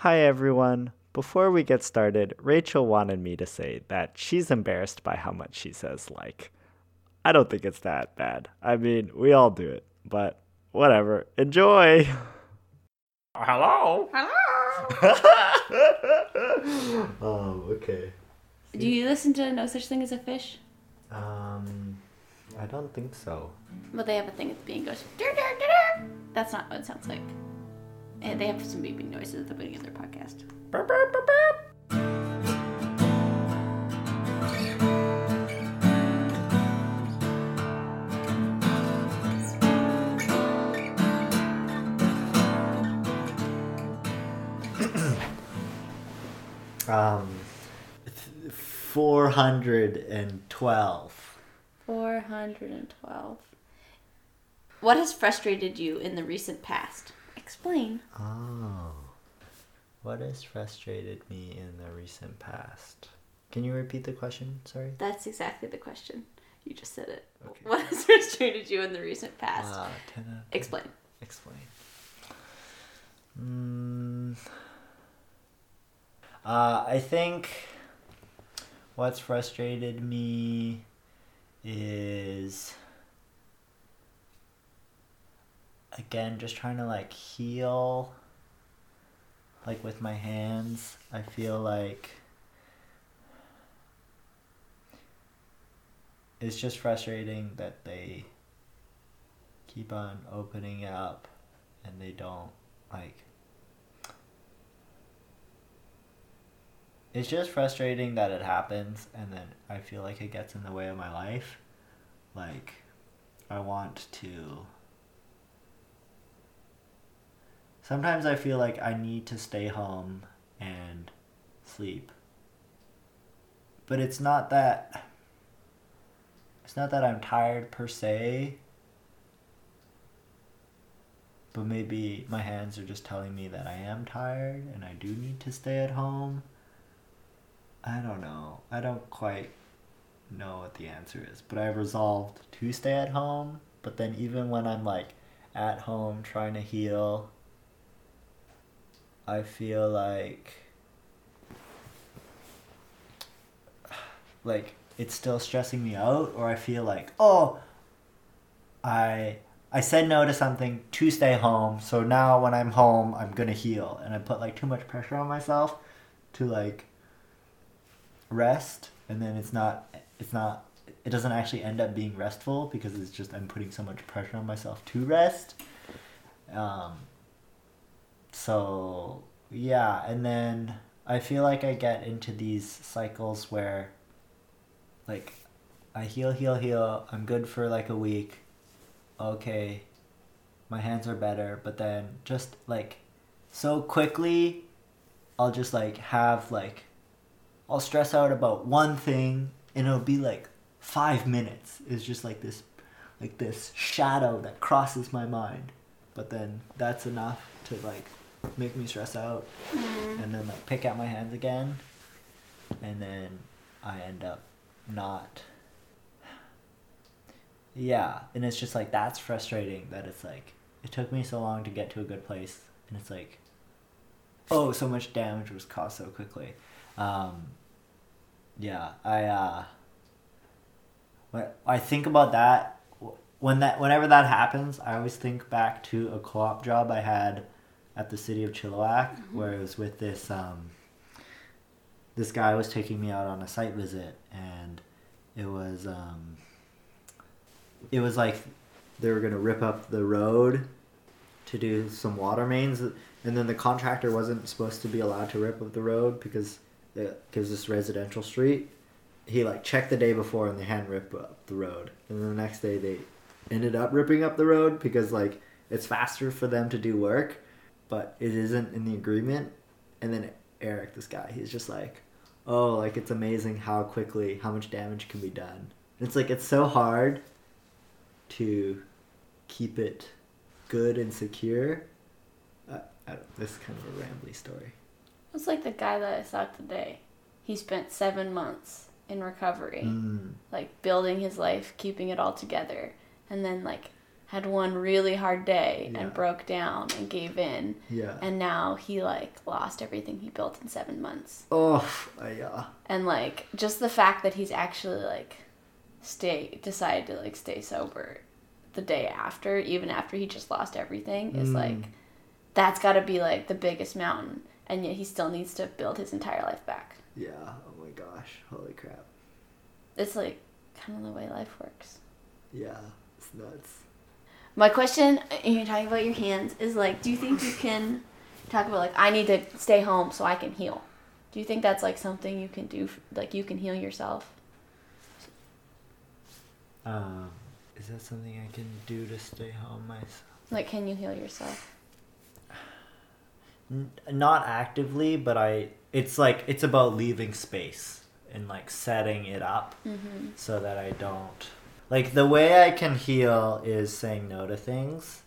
Hi, everyone. Before we get started, Rachel wanted me to say that she's embarrassed by how much she says like. I don't think it's that bad. I mean, we all do it, but whatever. Enjoy! Hello? Hello. um, okay. Do you listen to No Such Thing as a Fish? Um, I don't think so. Well, they have a thing at the beginning goes. "Dur, dur, dur, dur." That's not what it sounds like. And they have some beeping noises at the beginning of their podcast. Um, 412. 412. What has frustrated you in the recent past? Explain. Oh. What has frustrated me in the recent past? Can you repeat the question? Sorry. That's exactly the question. You just said it. Okay. What has frustrated you in the recent past? Uh, 10 out of 10. Explain. Explain. Mm, uh, I think what's frustrated me is again just trying to like heal like with my hands. I feel like it's just frustrating that they keep on opening up and they don't like it's just frustrating that it happens and then i feel like it gets in the way of my life like i want to sometimes i feel like i need to stay home and sleep but it's not that it's not that i'm tired per se but maybe my hands are just telling me that I am tired and I do need to stay at home. I don't know. I don't quite know what the answer is, but I've resolved to stay at home. But then, even when I'm like at home trying to heal, I feel like like it's still stressing me out, or I feel like, oh, I I said no to something to stay home, so now when I'm home, I'm gonna heal, and I put like too much pressure on myself to like rest, and then it's not it's not it doesn't actually end up being restful because it's just I'm putting so much pressure on myself to rest. Um, so yeah, and then I feel like I get into these cycles where like I heal, heal, heal. I'm good for like a week okay, my hands are better, but then just like so quickly, I'll just like have like, I'll stress out about one thing and it'll be like five minutes. It's just like this, like this shadow that crosses my mind. But then that's enough to like make me stress out and then like pick out my hands again. And then I end up not yeah, and it's just like that's frustrating that it's like it took me so long to get to a good place, and it's like, oh, so much damage was caused so quickly. Um, yeah, I uh, when I think about that when that whenever that happens, I always think back to a co-op job I had at the city of Chilliwack, where it was with this um, this guy was taking me out on a site visit, and it was. Um, it was like they were gonna rip up the road to do some water mains, and then the contractor wasn't supposed to be allowed to rip up the road because because this residential street. He like checked the day before and they hadn't ripped up the road, and then the next day they ended up ripping up the road because like it's faster for them to do work, but it isn't in the agreement. And then Eric, this guy, he's just like, oh, like it's amazing how quickly how much damage can be done. It's like it's so hard to keep it good and secure. Uh, this is kind of a rambly story. It's like the guy that I saw today. He spent seven months in recovery, Mm. like building his life, keeping it all together, and then like had one really hard day Yeah. and broke down and gave in Yeah. and now he like lost everything he built in 7 months. oh, yeah. And like just the fact that he's actually like stay decided to like stay sober the day after even after he just lost everything is Mm. like that's got to be like the biggest mountain and yet he still needs to build his entire life back. Yeah. Oh my gosh. Holy crap. It's like kind of the way life works. Yeah. It's nuts. My question, and you're talking about your hands, is like, do you think you can talk about like I need to stay home so I can heal? Do you think that's like something you can do, like you can heal yourself? Um, is that something I can do to stay home myself? Like, can you heal yourself? N- not actively, but I. It's like it's about leaving space and like setting it up Mm-hmm. so that I don't. Like the way I can heal is saying no to things,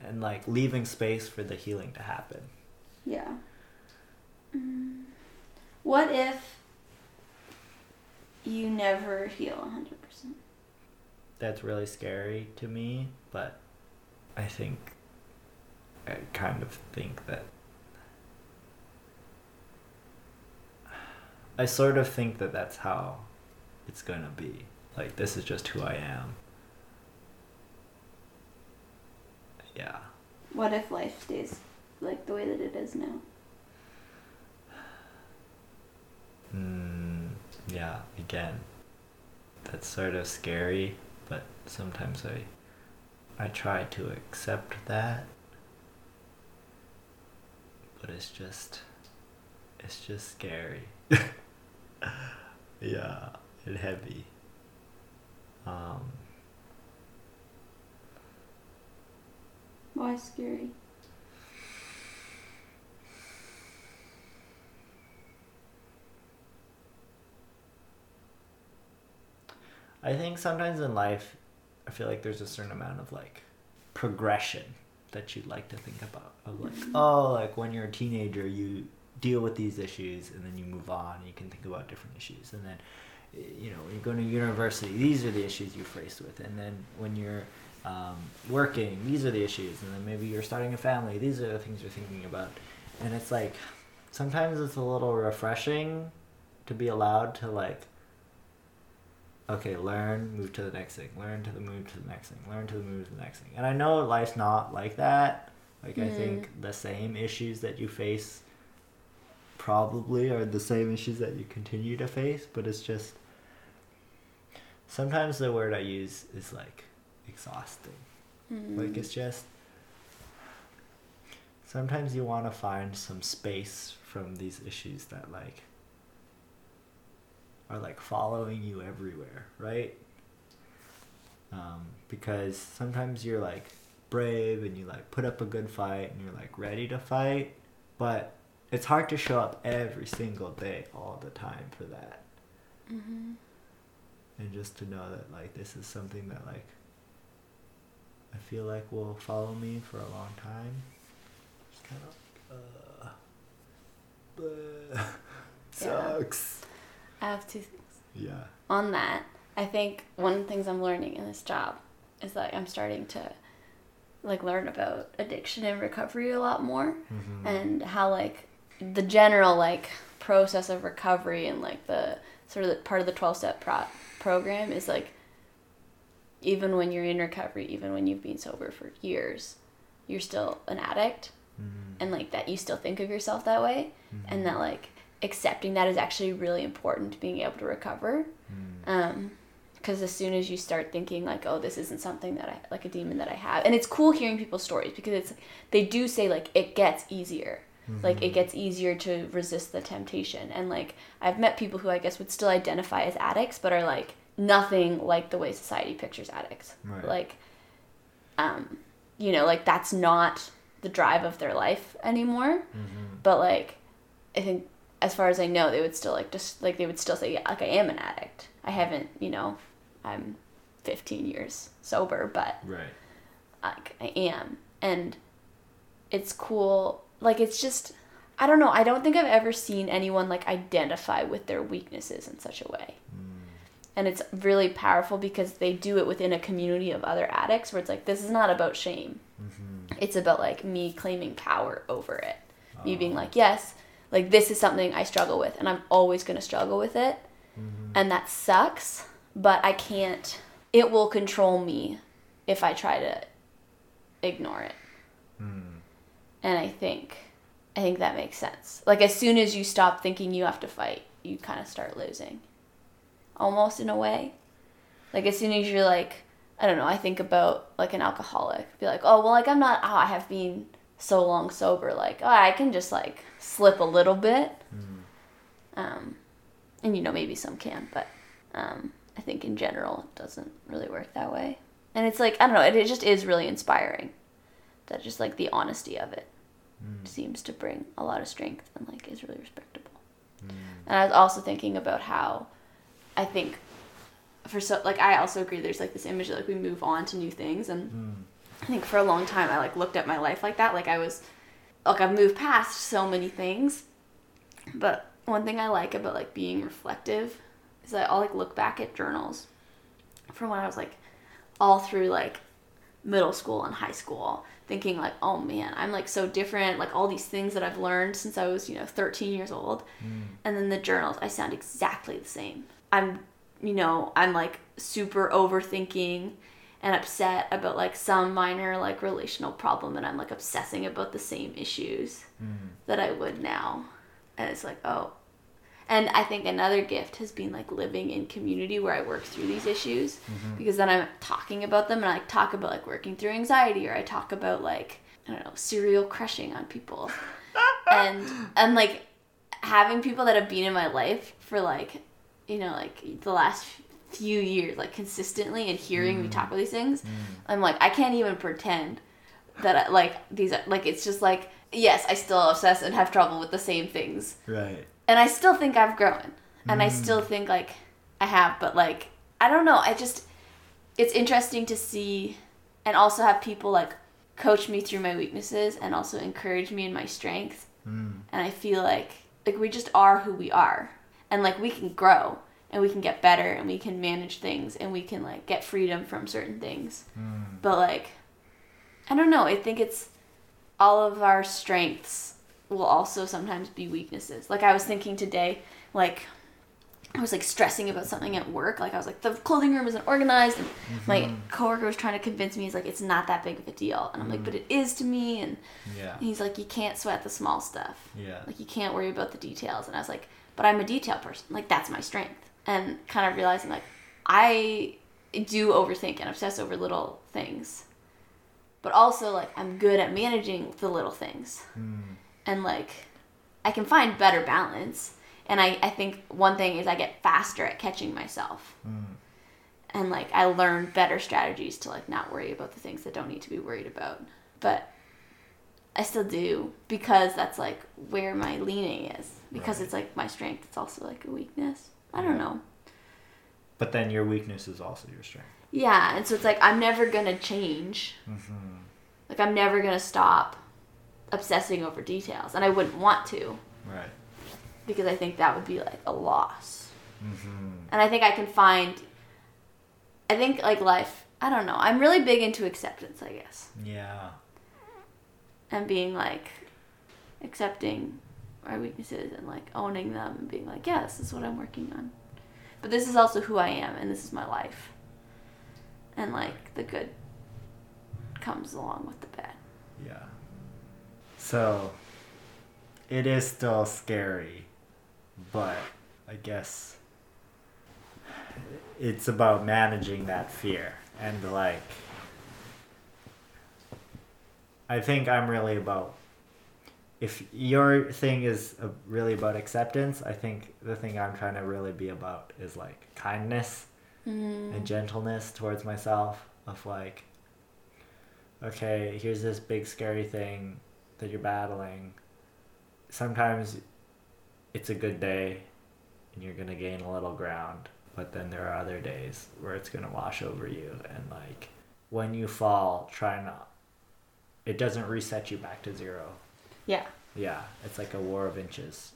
and like leaving space for the healing to happen. Yeah. Mm. What if you never heal 100%? That's really scary to me, but I think I kind of think that I sort of think that that's how it's going to be. Like this is just who I am. Yeah. What if life stays like the way that it is now? Mm, yeah, again, that's sort of scary, but sometimes I, I try to accept that. But it's just, it's just scary. yeah, and heavy. Um, Why scary? I think sometimes in life, I feel like there's a certain amount of like progression that you'd like to think about. Of like, oh, like when you're a teenager, you deal with these issues and then you move on and you can think about different issues. And then, you know, when you go to university, these are the issues you're faced with. And then when you're um, working, these are the issues. And then maybe you're starting a family, these are the things you're thinking about. And it's like, sometimes it's a little refreshing to be allowed to like okay, learn, move to the next thing, learn to the move to the next thing, learn to the move to the next thing. And I know life's not like that. Like I think the same issues that you face probably are the same issues that you continue to face, but it's just sometimes the word I use is like exhausting. Like it's just sometimes you want to find some space from these issues that like are like following you everywhere, right? Um, because sometimes you're like brave and you like put up a good fight and you're like ready to fight, but it's hard to show up every single day, all the time for that. Mm-hmm. And just to know that like this is something that like I feel like will follow me for a long time. It's kind of uh, but sucks. I have two things. Yeah. On that, I think one of the things I'm learning in this job is that I'm starting to like learn about addiction and recovery a lot more Mhm. and how like the general like process of recovery and like the sort of the, part of the 12 step pro- program is like even when you're in recovery even when you've been sober for years you're still an addict. Mhm. and like that you still think of yourself that way. And that like accepting that is actually really important to being able to recover. Mm. um because as soon as you start thinking like oh this isn't something that i like a demon that i have and it's cool hearing people's stories because it's they do say like it gets easier like it gets easier to resist the temptation and like i've met people who i guess would still identify as addicts but are like nothing like the way society pictures addicts Right. like um you know like that's not the drive of their life anymore Mhm. but like i think as far as i know they would still like just like they would still say yeah like i am an addict i haven't you know i'm 15 years sober but Right. like i am and it's cool like it's just i don't know i don't think i've ever seen anyone like identify with their weaknesses in such a way And it's really powerful because they do it within a community of other addicts where it's like, this is not about shame. Mm-hmm. It's about like me claiming power over it. Me being Oh. like, yes, like this is something I struggle with and I'm always going to struggle with it. Mm-hmm. And that sucks, but I can't, it will control me if I try to ignore it. Mm. And I think, I think that makes sense. Like as soon as you stop thinking you have to fight, you kind of start losing. Almost in a way. Like as soon as you're like, I don't know, I think about like an alcoholic. Be like, oh, well, like I'm not, oh, I have been so long sober. Like, oh, I can just like slip a little bit. Mm. Um, and you know, maybe some can, but um, I think in general it doesn't really work that way. And it's like, I don't know, it, it just is really inspiring. That just like the honesty of it Mm. seems to bring a lot of strength and like is really respectable. Mm. And I was also thinking about how I think for so like I also agree there's like this image that like we move on to new things and Mm. I think for a long time I like looked at my life like that like I was like I've moved past so many things. But one thing I like about like being reflective is that I'll like look back at journals from when I was like all through like middle school and high school thinking like oh man i'm like so different like all these things that i've learned since i was you know 13 years old Mm. and then the journals i sound exactly the same i'm you know i'm like super overthinking and upset about like some minor like relational problem and i'm like obsessing about the same issues Mm. that i would now and it's like oh and i think another gift has been like living in community where i work through these issues Mhm. because then i'm talking about them and i talk about like working through anxiety or i talk about like i don't know serial crushing on people and and like having people that have been in my life for like you know like the last few years like consistently and hearing me Mm. talk about these things Mm. i'm like i can't even pretend that I, like these are like it's just like yes i still obsess and have trouble with the same things Right. And I still think I've grown, and I Mm. still think like I have, but like I don't know. I just it's interesting to see, and also have people like coach me through my weaknesses and also encourage me in my strengths, Mm. and I feel like like we just are who we are, and like we can grow and we can get better and we can manage things and we can like get freedom from certain things, Mm. but like I don't know. I think it's all of our strengths will also sometimes be weaknesses. Like I was thinking today, like I was like stressing about something at work. Like I was like the clothing room isn't organized, and my Mhm. coworker was trying to convince me he's like it's not that big of a deal, and I'm like Mm. but it is to me, and Yeah. he's like you can't sweat the small stuff. Yeah. Like you can't worry about the details. And I was like, but I'm a detail person. Like that's my strength. And kind of realizing like I do overthink and obsess over little things. But also like I'm good at managing the little things. Mm. And like I can find better balance. And I, I think one thing is I get faster at catching myself. Mm. And like I learn better strategies to like not worry about the things that don't need to be worried about. But I still do because that's like where my leaning is. Because Right. it's like my strength, it's also like a weakness. I don't know. But then your weakness is also your strength. Yeah, and so it's like I'm never gonna change. Mm-hmm. Like I'm never gonna stop obsessing over details, and I wouldn't want to Right. because I think that would be like a loss. Mm-hmm. And I think I can find. I think like life. I don't know. I'm really big into acceptance, I guess, Yeah. and being like accepting our weaknesses and like owning them and being like, yeah, this is what I'm working on. But this is also who I am, and this is my life. And like the good comes along with the bad. Yeah. So, it is still scary, but I guess it's about managing that fear and like. I think I'm really about. If your thing is really about acceptance, I think the thing I'm trying to really be about is like kindness Mm. and gentleness towards myself of like okay here's this big scary thing that you're battling sometimes it's a good day and you're gonna gain a little ground but then there are other days where it's gonna wash over you and like when you fall try not it doesn't reset you back to zero Yeah. yeah it's like a war of inches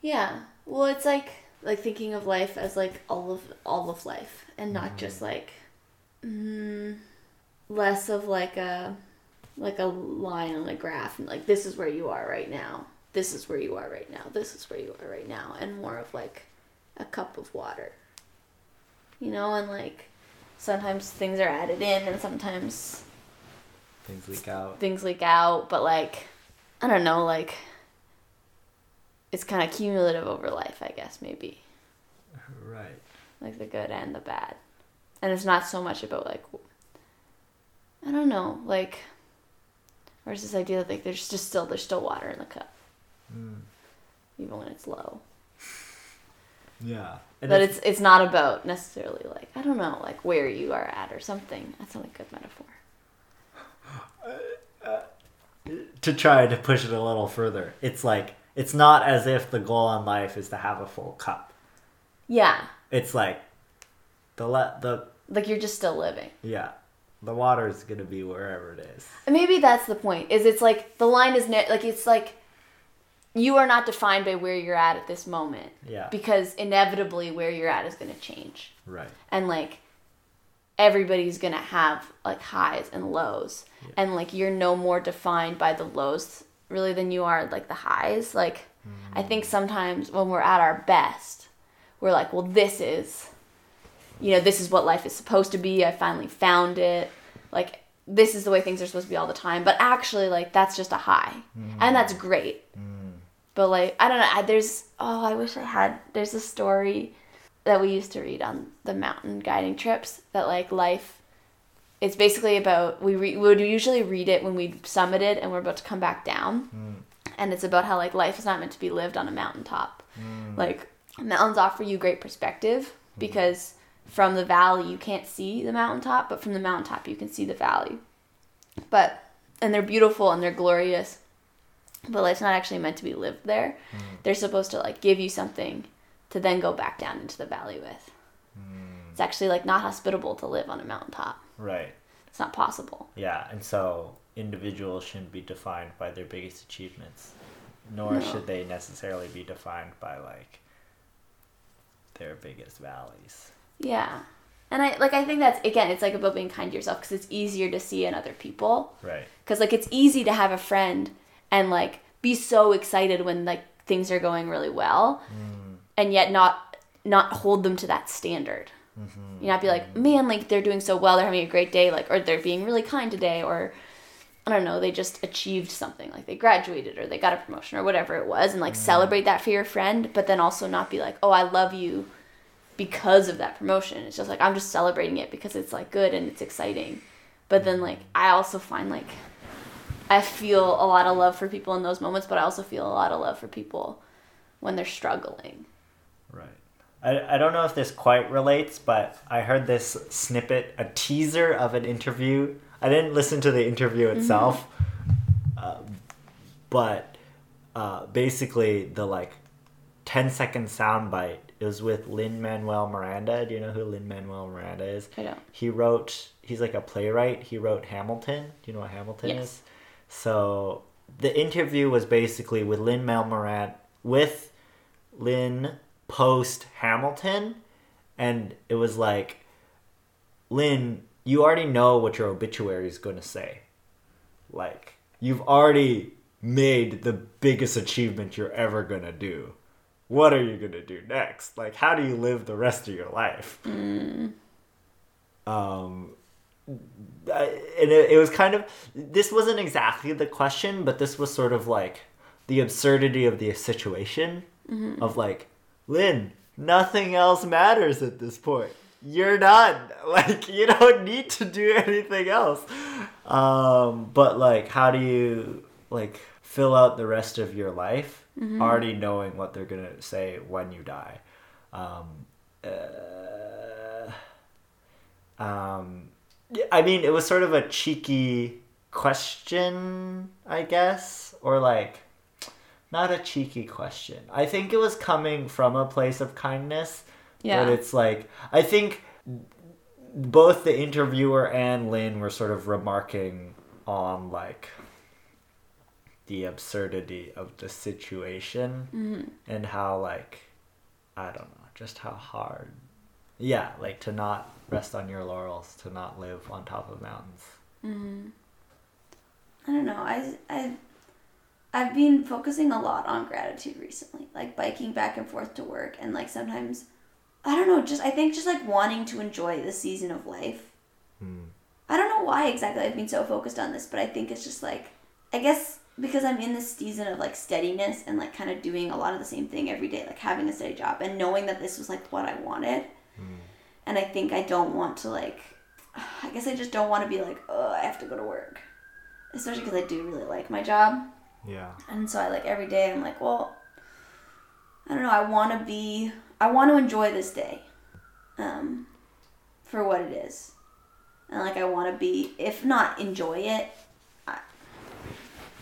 Yeah. Well, it's like like thinking of life as like all of all of life and not just like mm, less of like a like a line on a graph and like this is where you are right now. This is where you are right now. This is where you are right now. And more of like a cup of water. You know and like sometimes things are added in and sometimes Things leak out. things leak out. But like i don't know like it's kind of cumulative over life i guess maybe. Right. like the good and the bad. And it's not so much about like i don't know like or it's this idea that like there's just still there's still water in the cup Mm. even when it's low Yeah. but it's it's not about necessarily like i don't know like where you are at or something that's not a good metaphor to try to push it a little further. It's like it's not as if the goal in life is to have a full cup. yeah It's like the le- the like you're just still living yeah, the water is gonna be wherever it is. Maybe that's the point is it's like the line is ne- like it's like you are not defined by where you're at at this moment Yeah. because inevitably where you're at is going to change Right. and like everybody's going to have like highs and lows and like you're no more defined by the lows really than you are like the highs like i think mm. sometimes when we're at our best we're like well this is you know this is what life is supposed to be. I finally found it. Like this is the way things are supposed to be all the time. But actually like that's just a high. Mm. And that's great. Mm. But like i don't know. I, there's oh i wish i had there's a story that we used to read on the mountain guiding trips that like life it's basically about we, re, we would usually read it when we summited and we're about to come back down. Mm. And it's about how like life is not meant to be lived on a mountaintop. Like mountains offer you great perspective mm-hmm. because from the valley you can't see the mountaintop but from the mountaintop you can see the valley. But and they're beautiful and they're glorious but life's not actually meant to be lived there. Mm. They're supposed to like give you something to then go back down into the valley with. Mm. It's actually like not hospitable to live on a mountaintop. Right. it's not possible. Yeah, and so individuals shouldn't be defined by their biggest achievements, nor No. should they necessarily be defined by like their biggest valleys. Yeah. And i like i think that's again it's like about being kind to yourself because it's easier to see in other people. Right. because like it's easy to have a friend and like be so excited when like things are going really well mm. and yet not not hold them to that standard. Mm-hmm. You not be like mm-hmm. man like they're doing so well they're having a great day like or they're being really kind today or i don't know they just achieved something like they graduated or they got a promotion or whatever it was and like mm. celebrate that for your friend but then also not be like oh i love you because of that promotion it's just like i'm just celebrating it because it's like good and it's exciting but then like i also find like I feel a lot of love for people in those moments, but I also feel a lot of love for people when they're struggling. Right. I, I don't know if this quite relates, but I heard this snippet, a teaser of an interview. I didn't listen to the interview itself, uh, but uh, basically the like 10 second soundbite it was with Lin Manuel Miranda. Do you know who Lin Manuel Miranda is? I don't. He wrote. He's like a playwright. He wrote Hamilton. Do you know what Hamilton Yes. is? So the interview was basically with Lin Manuel Miranda with Lin post Hamilton, and it was like, Lin, you already know what your obituary is going to say. Like you've already made the biggest achievement you're ever going to do. What are you going to do next? Like how do you live the rest of your life? um I- and it, it was kind of this wasn't exactly the question but this was sort of like the absurdity of the situation of like Lin nothing else matters at this point. You're done. Like you don't need to do anything else. Um but like how do you like fill out the rest of your life already knowing what they're gonna say when you die um uh, um, I mean, it was sort of a cheeky question, I guess, or like not a cheeky question. I think it was coming from a place of kindness, Yeah. but it's like I think both the interviewer and Lin were sort of remarking on like the absurdity of the situation and how like I don't know, just how hard. Yeah, like to not rest on your laurels, to not live on top of mountains. Mm-hmm. I don't know. I I I've been focusing a lot on gratitude recently, like biking back and forth to work, and like sometimes, I don't know. Just I think just like wanting to enjoy the season of life. Mm. I don't know why exactly I've been so focused on this, but I think it's just like I guess because I'm in this season of like steadiness and like kind of doing a lot of the same thing every day, like having a steady job and knowing that this was like what I wanted. Mm. And I think I don't want to like I guess I just don't want to be like, "Oh, I have to go to work." Especially cuz I do really like my job. Yeah. And so I like every day I'm like, well, I don't know, I want to be I want to enjoy this day. Um for what it is. And like I want to be if not enjoy it,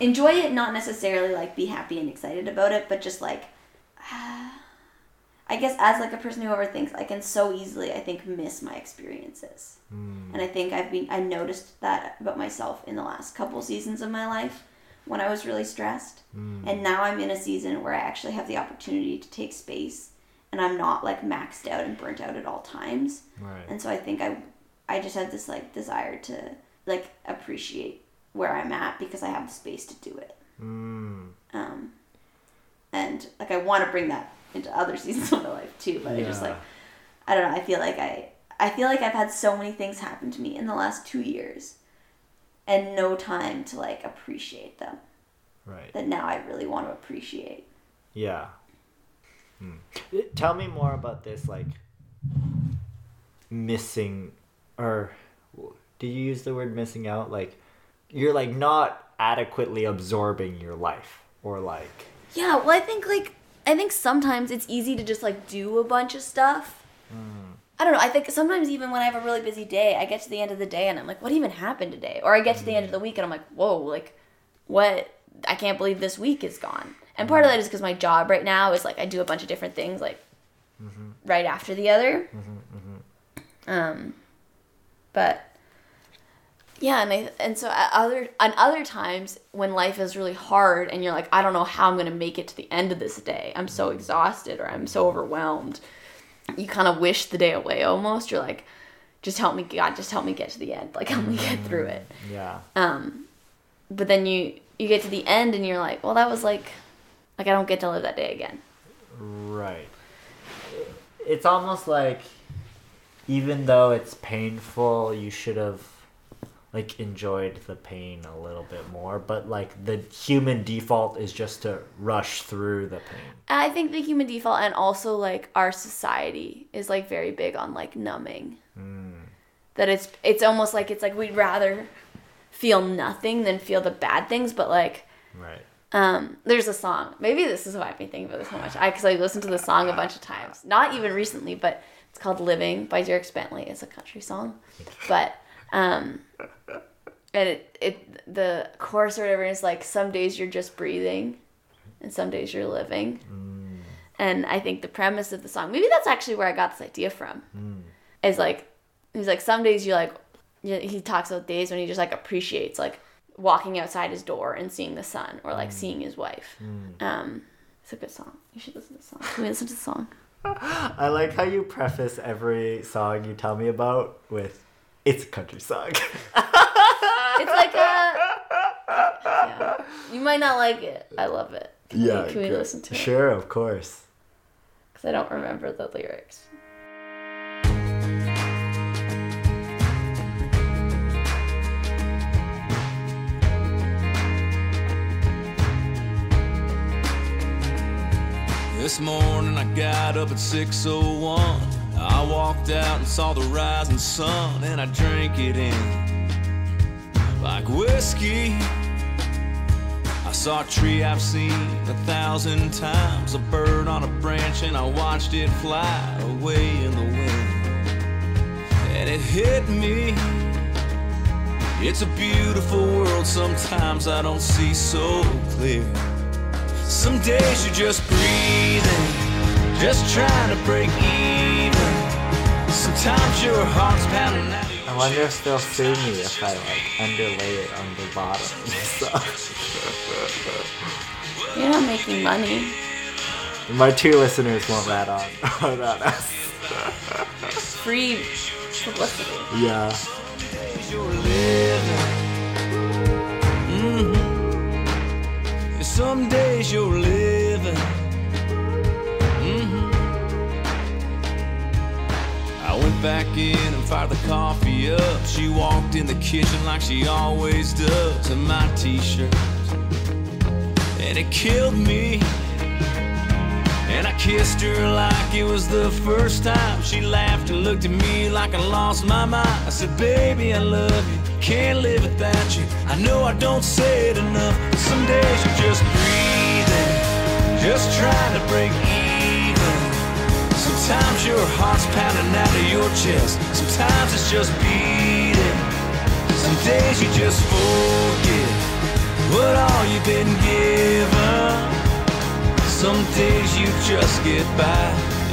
enjoy it not necessarily like be happy and excited about it, but just like I guess as like a person who overthinks, I can so easily I think miss my experiences. Mm. And I think I've been I noticed that about myself in the last couple seasons of my life when I was really stressed. Mm. And now I'm in a season where I actually have the opportunity to take space and I'm not like maxed out and burnt out at all times. Right. And so I think I I just have this like desire to like appreciate where I'm at because I have the space to do it. Mm. Um and like I want to bring that into other seasons of my life too, but I just like I don't know, I feel like I I feel like I've had so many things happen to me in the last 2 years and no time to like appreciate them Right. that now I really want to appreciate. Yeah. Uh, Tell me more about this, like missing, or do you use the word missing out? Like you're like not adequately absorbing your life, or like Yeah, well, I think like I think sometimes it's easy to just like do a bunch of stuff. Hmm. I don't know. I think sometimes even when I have a really busy day, I get to the end of the day and I'm like, what even happened today? Or I get to the end of hmm. the week and I'm like, whoa, like what? I can't believe this week is gone. And part of hmm. that is because my job right now is like I do a bunch of different things like mm-hmm. right after the other. Mm-hmm, mm-hmm. Um, but yeah, and I, and so at other on other times when life is really hard and you're like, I don't know how I'm gonna make it to the end of this day. I'm so exhausted or I'm so overwhelmed. You kind of wish the day away almost. You're like, just help me, God, just help me get to the end. Like help me get through it. yeah, Um, but then you you get to the end and you're like, well, that was like, like I don't get to live that day again. right. It's almost like even though it's painful, you should have like enjoyed the pain a little bit more. But like the human default is just to rush through the pain. I think the human default and also like our society is like very big on like numbing. That it's it's almost like it's like we'd rather feel nothing than feel the bad things, but like Right. um there's a song. Maybe this is why I've been thinking about this so much. I cuz I listened to the song a bunch of times. Not even recently, but it's called Living by Dierks Bentley. It's a country song. But um and it, it the chorus or whatever is like some days you're just breathing and some days you're living. And I think the premise of the song, maybe that's actually where I got this idea from. Is like, he's like, some days you like, he talks about days when he just like appreciates like walking outside his door and seeing the sun or like seeing his wife. Um, it's a good song. You should listen to the song. Can we listen to the song? I like how you preface every song you tell me about with "It's a country song." It's like a. Yeah. You might not like it. I love it. Can we, can we listen to it? Sure, of course. Because I don't remember the lyrics. This morning I got up at 6:01. I walked out and saw the rising sun, and I drank it in like whiskey. I saw a tree I've seen a thousand times, a bird on a branch, and I watched it fly away in the wind. And it hit me. It's a beautiful world, sometimes I don't see so clear. Some days you're just breathing, just trying to break even. Sometimes your heart's pounding out. I wonder if they'll sue me if I like underlay it on the bottom and stuff. You're not making money. My two listeners won't rat on about us. Free publicity. Yeah. you're living. Mhm. Some days you're living. Went back in and fired the coffee up. She walked in the kitchen like she always does in my t-shirt. And it killed me. And I kissed her like it was the first time. She laughed and looked at me like I lost my mind. I said, Baby, I love you. Can't live without you. I know I don't say it enough. But some days you're just breathing, just trying to break. Sometimes your heart's pounding out of your chest. Sometimes it's just beating. Some days you just forget what all you've been given. Some days you just get by.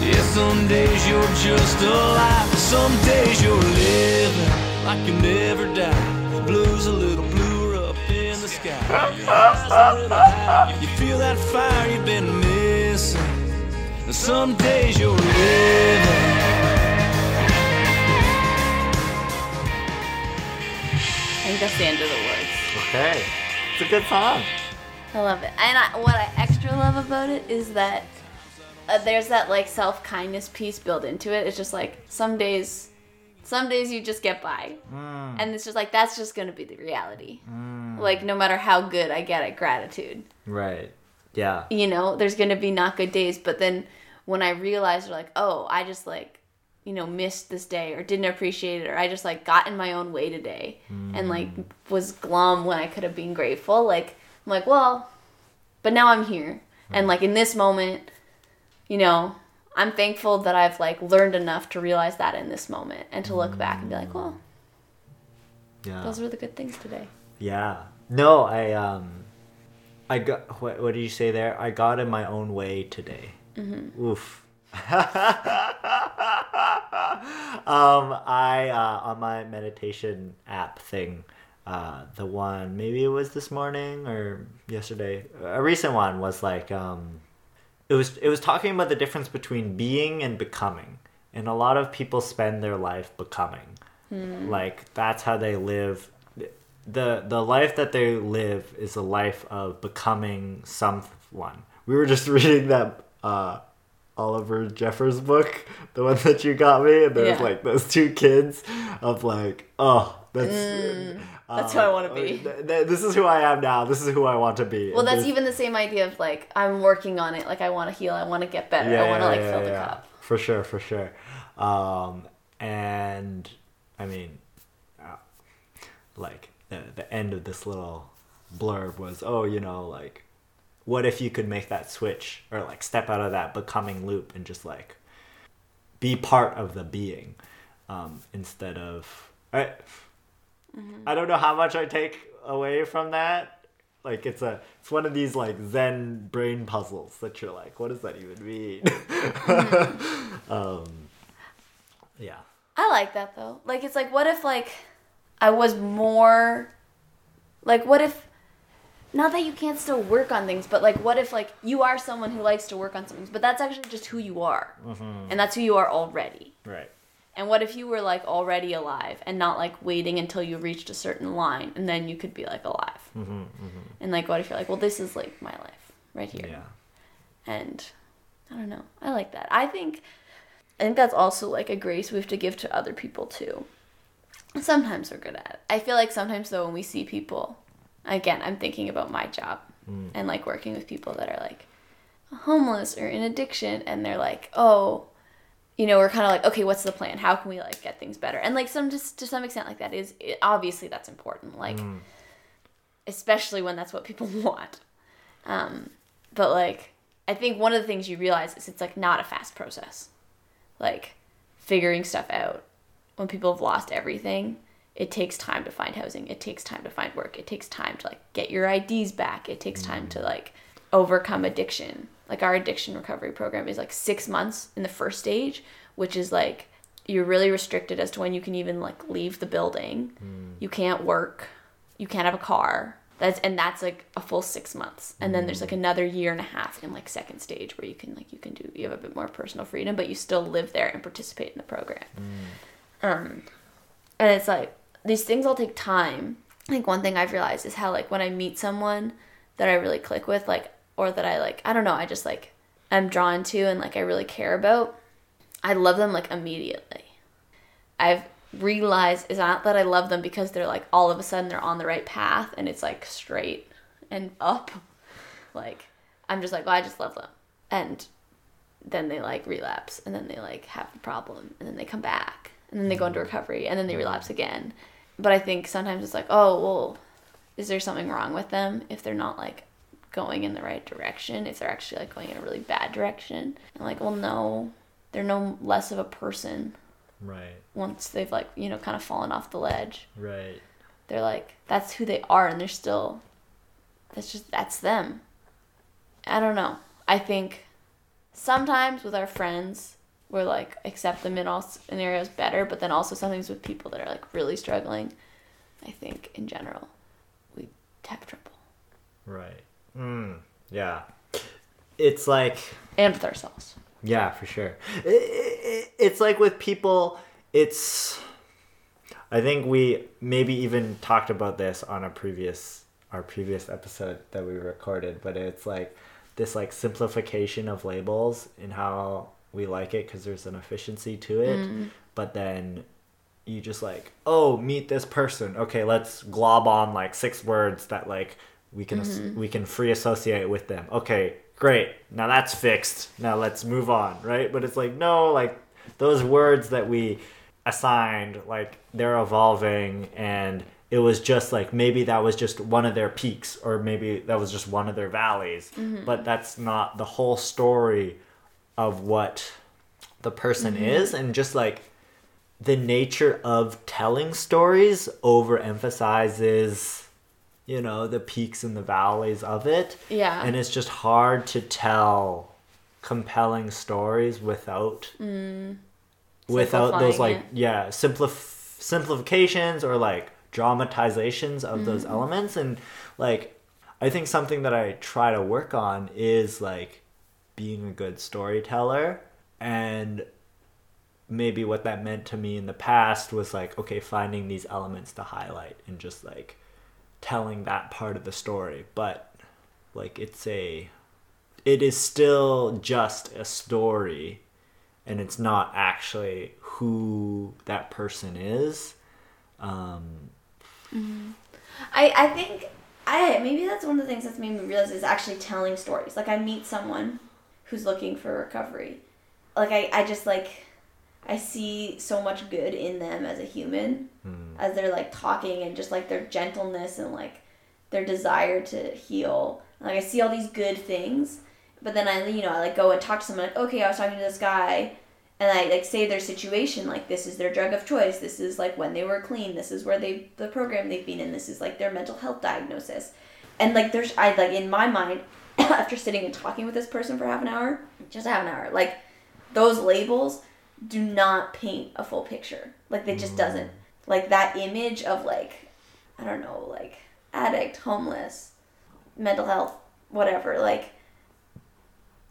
Yeah, some days you're just alive. Some days you're living like you never die. Blues a little bluer up in the sky. You feel that fire you've been missing. And some days you're living. I think that's the end of the words. Okay. It's a good song. I love it. And I, what I extra love about it is that uh, there's that like self kindness piece built into it. It's just like some days, some days you just get by, and it's just like that's just gonna be the reality. Like no matter how good I get at gratitude, Right. Yeah. you know, there's gonna be not good days. But then when I realized, like, oh, I just like, you know, missed this day or didn't appreciate it, or I just like got in my own way today and hmm. like was glum when I could have been grateful. Like, I'm like, well, but now I'm here, and hmm. like in this moment, you know, I'm thankful that I've like learned enough to realize that in this moment and to look back and be like, well, hmm. Yeah. those were the good things today. Yeah. No, I um, I got what? What did you say there? I got in my own way today. Oof. um, I uh, on my meditation app thing, uh, the one maybe it was this morning or yesterday. A recent one was like um, it was it was talking about the difference between being and becoming, and a lot of people spend their life becoming. Like that's how they live the the life that they live is a life of becoming someone. We were just reading that uh, Oliver Jeffers book, the one that you got me, and there's Yeah. like those two kids of like, oh, that's That's who I wanna be. th- th- this is who I am now. This is who I want to be. Well, And that's even the same idea of like I'm working on it. Like I want to heal. I want to get better. I want to like fill the cup. For sure, for sure. Um, and I mean, uh, like the the end of this little blurb was, oh, you know, like, what if you could make that switch or like step out of that becoming loop and just like be part of the being um, instead of I, I don't know how much I take away from that. Like it's a it's one of these like Zen brain puzzles that you're like, what does that even mean? um, yeah. I like that though. Like it's like what if like I was more like what if not that you can't still work on things, but like what if like you are someone who likes to work on some things, but that's actually just who you are. And that's who you are already. Right. And what if you were like already alive and not like waiting until you reached a certain line and then you could be like alive? Mm-hmm. And like what if you're like, well, this is like my life right here. Yeah. and I don't know. I like that. I think I think that's also like a grace we have to give to other people too. Sometimes we're good at it. I feel like sometimes though when we see people, again, I'm thinking about my job and like working with people that are like homeless or in addiction and they're like, "Oh, you know, we're kind of like, okay, what's the plan? How can we like get things better?" And like some just to some extent like that is it, obviously that's important. Like especially when that's what people want. Um, but like, I think one of the things you realize is it's like not a fast process. Like figuring stuff out when people have lost everything, it takes time to find housing. It takes time to find work. It takes time to like get your IDs back. It takes time to mm. like overcome addiction. Like our addiction recovery program is like six months in the first stage, which is like you're really restricted as to when you can even like leave the building. Mm. You can't work. You can't have a car. That's and that's like a full six months, and then there's like mm. another year and a half in like second stage where you can like you can do you have a bit more personal freedom, but you still live there and participate in the program. Um, and it's like these things all take time. I think one thing I've realized is how like when I meet someone that I really click with, like or that I like, I don't know, I just like I'm drawn to and like I really care about, I love them like immediately. I've realized it's not that I love them because they're like all of a sudden they're on the right path and it's like straight and up. Like I'm just like, well, I just love them. And then they like relapse and then they like have the problem and then they come back and then they go into recovery and then they relapse again. But I think sometimes it's like, oh, well, is there something wrong with them if they're not like going in the right direction? If they're actually like going in a really bad direction? And like, well, no, they're no less of a person Right. once they've like, you know, kind of fallen off the ledge. Right. They're like, that's who they are and they're still, that's just, that's them. I don't know. I think sometimes with our friends, we're like accept them in all scenarios better, but then also sometimes with people that are like really struggling, I think in general, we have trouble. Right. Mm, yeah. It's like And with ourselves. Yeah, for sure. I- I- I- It's like with people, it's. I think we maybe even talked about this on a previous our previous episode that we recorded, but it's like this like simplification of labels and how we like it because there's an efficiency to it, mm-hmm. but then you just like oh meet this person. Okay let's glob on like six words that like we can mm-hmm. we can free associate with them. Okay great. Now that's fixed. Now let's move on right? But it's like no like those words that we assigned like they're evolving and it was just like maybe that was just one of their peaks or maybe that was just one of their valleys. Mm-hmm. But that's not the whole story of what the person mm-hmm. is and just like the nature of telling stories overemphasizes you know the peaks and the valleys of it. Yeah. and it's just hard to tell compelling stories without mm. without those like Simplifying yeah simplif- simplifications or like dramatizations of those mm-hmm. elements. And like i think something that i try to work on is like being a good storyteller. And maybe what that meant to me in the past was like okay finding these elements to highlight and just like telling that part of the story. But like it's a it is still just a story and it's not actually who that person is. Um I, I think I maybe that's one of the things that's made me realize is actually telling stories. Like I meet someone who's looking for recovery. Like I, I just like I see so much good in them as a human hmm. as they're like talking and just like their gentleness and like their desire to heal. Like I see all these good things, but then I you know I like go and talk to someone like okay I was talking to this guy and I like say their situation like this is their drug of choice. This is like when they were clean. This is where they the program they've been in. This is like their mental health diagnosis. And like there's I like in my mind after sitting and talking with this person for half an hour? Just half an hour. Like those labels do not paint a full picture. Like they just doesn't. Mm. Like that image of like I don't know like addict homeless mental health whatever like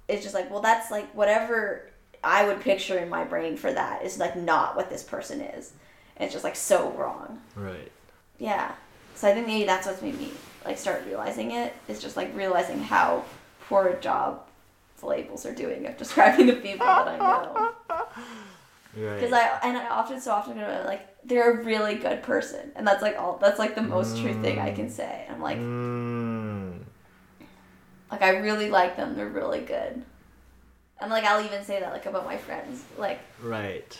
it's just like well that's like whatever i would picture in my brain for that is like not what this person is. And it's just like so wrong. Right. Yeah. So i think maybe that's what's made me like start realizing it is just like realizing how poor a job the labels are doing of describing the people that i know right because i and i often so often go like they're a really good person and that's like all that's like the most true thing i can say i'm like mm, Like I really like them. They're really good. And like I'll even say that like about my friends. Like right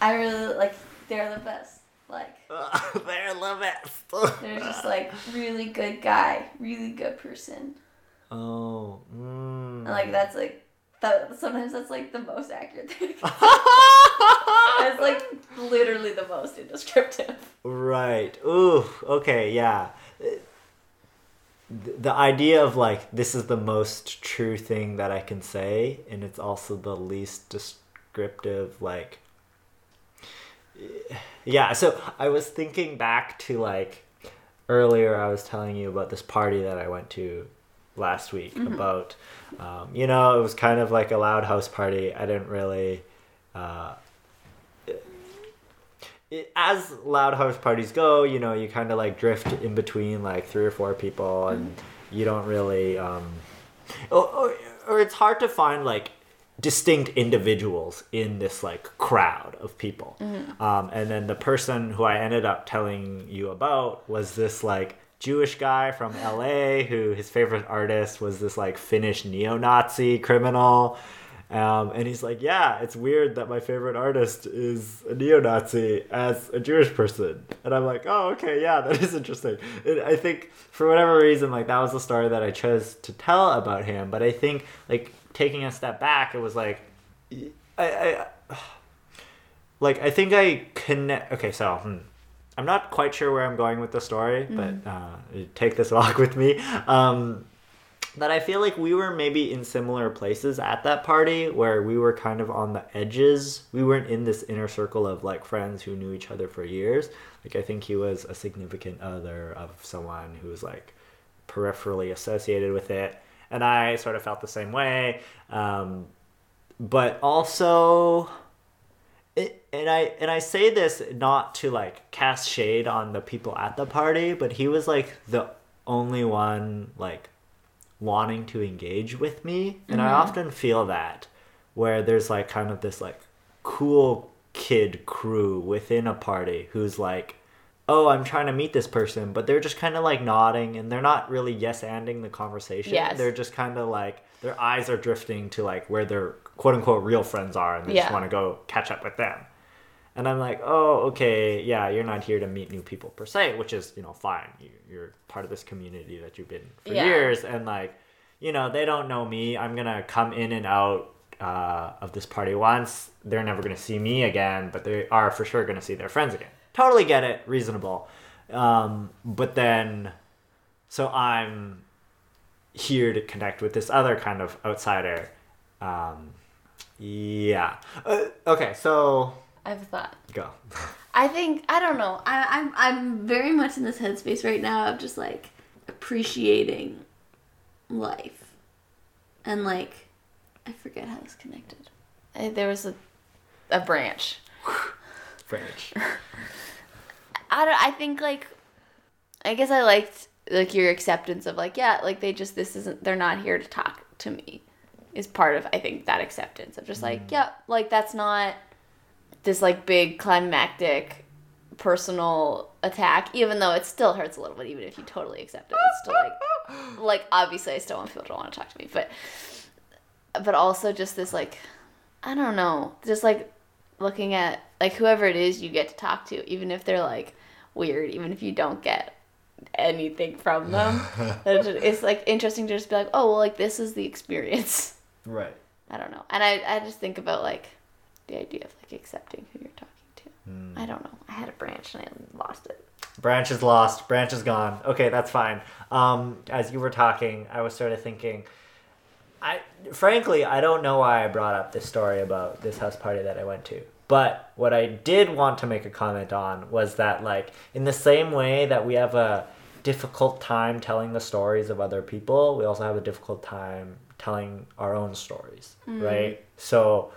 I really like they're the best. Like they're the best they're just like really good guy, really good person. oh mm. And like that's like that sometimes that's like the most accurate thing. it's like literally the most indescriptive. Right. Ooh. Okay. Yeah. The idea of like this is the most true thing that I can say, and it's also the least descriptive. Like, yeah. So I was thinking back to like earlier I was telling you about this party that I went to last week about um, you know it was kind of like a loud house party. I didn't really. Uh, it, as loud house parties go, you know, you kind of like drift in between like three or four people, and you don't really, um, or, or, or it's hard to find like distinct individuals in this like crowd of people. Um, and then the person who I ended up telling you about was this like Jewish guy from LA who his favorite artist was this like Finnish neo-Nazi criminal. Um, and he's like, yeah, it's weird that my favorite artist is a neo-Nazi as a Jewish person. And I'm like, oh, okay, yeah, that is interesting. And I think for whatever reason, like that was the story that I chose to tell about him. But I think like taking a step back, it was like, I, I like I think I connect. Okay, so hmm, I'm not quite sure where I'm going with the story, but uh, take this walk with me. Um, that I feel like we were maybe in similar places at that party where we were kind of on the edges. We weren't in this inner circle of like friends who knew each other for years. Like I think he was a significant other of someone who was like peripherally associated with it, and I sort of felt the same way. Um, but also it, and I and I say this not to like cast shade on the people at the party, but he was like the only one like wanting to engage with me, and I often feel that where there's like kind of this like cool kid crew within a party who's like oh i'm trying to meet this person but they're just kind of like nodding and they're not really yes anding the conversation. Yes. they're just kind of like their eyes are drifting to like where their quote unquote real friends are and they just want to go catch up with them. And i'm like oh okay yeah you're not here to meet new people per se which is you know fine. You, you're part of this community that you've been for Yeah. years and like you know they don't know me. I'm gonna come in and out uh, of this party once. They're never gonna see me again but they are for sure gonna see their friends again totally get it reasonable um, but then so i'm here to connect with this other kind of outsider um, yeah uh, okay so I have a thought. go I think I don't know. I, I'm I'm very much in this headspace right now of just like appreciating life, and like I forget how it's connected. I, there was a, a branch. french I don't. I think like, I guess I liked like your acceptance of like yeah like they just this isn't they're not here to talk to me is part of I think that acceptance of just like mm. yeah like that's not this like big climactic personal attack even though it still hurts a little bit even if you totally accept it it's still like like obviously I still want people to want to talk to me but but also just this like I don't know just like looking at like whoever it is you get to talk to even if they're like weird even if you don't get anything from them it's like interesting to just be like oh well like this is the experience right I don't know and I, I just think about like the idea of like accepting who you're talking to I don't know I had a branch and I lost it Branch is lost. Branch is gone. Okay, that's fine. Um, as you were talking, I was sort of thinking. I frankly, I don't know why I brought up this story about this house party that I went to. But what I did want to make a comment on was that, like, in the same way that we have a difficult time telling the stories of other people, we also have a difficult time telling our own stories, mm. right? So,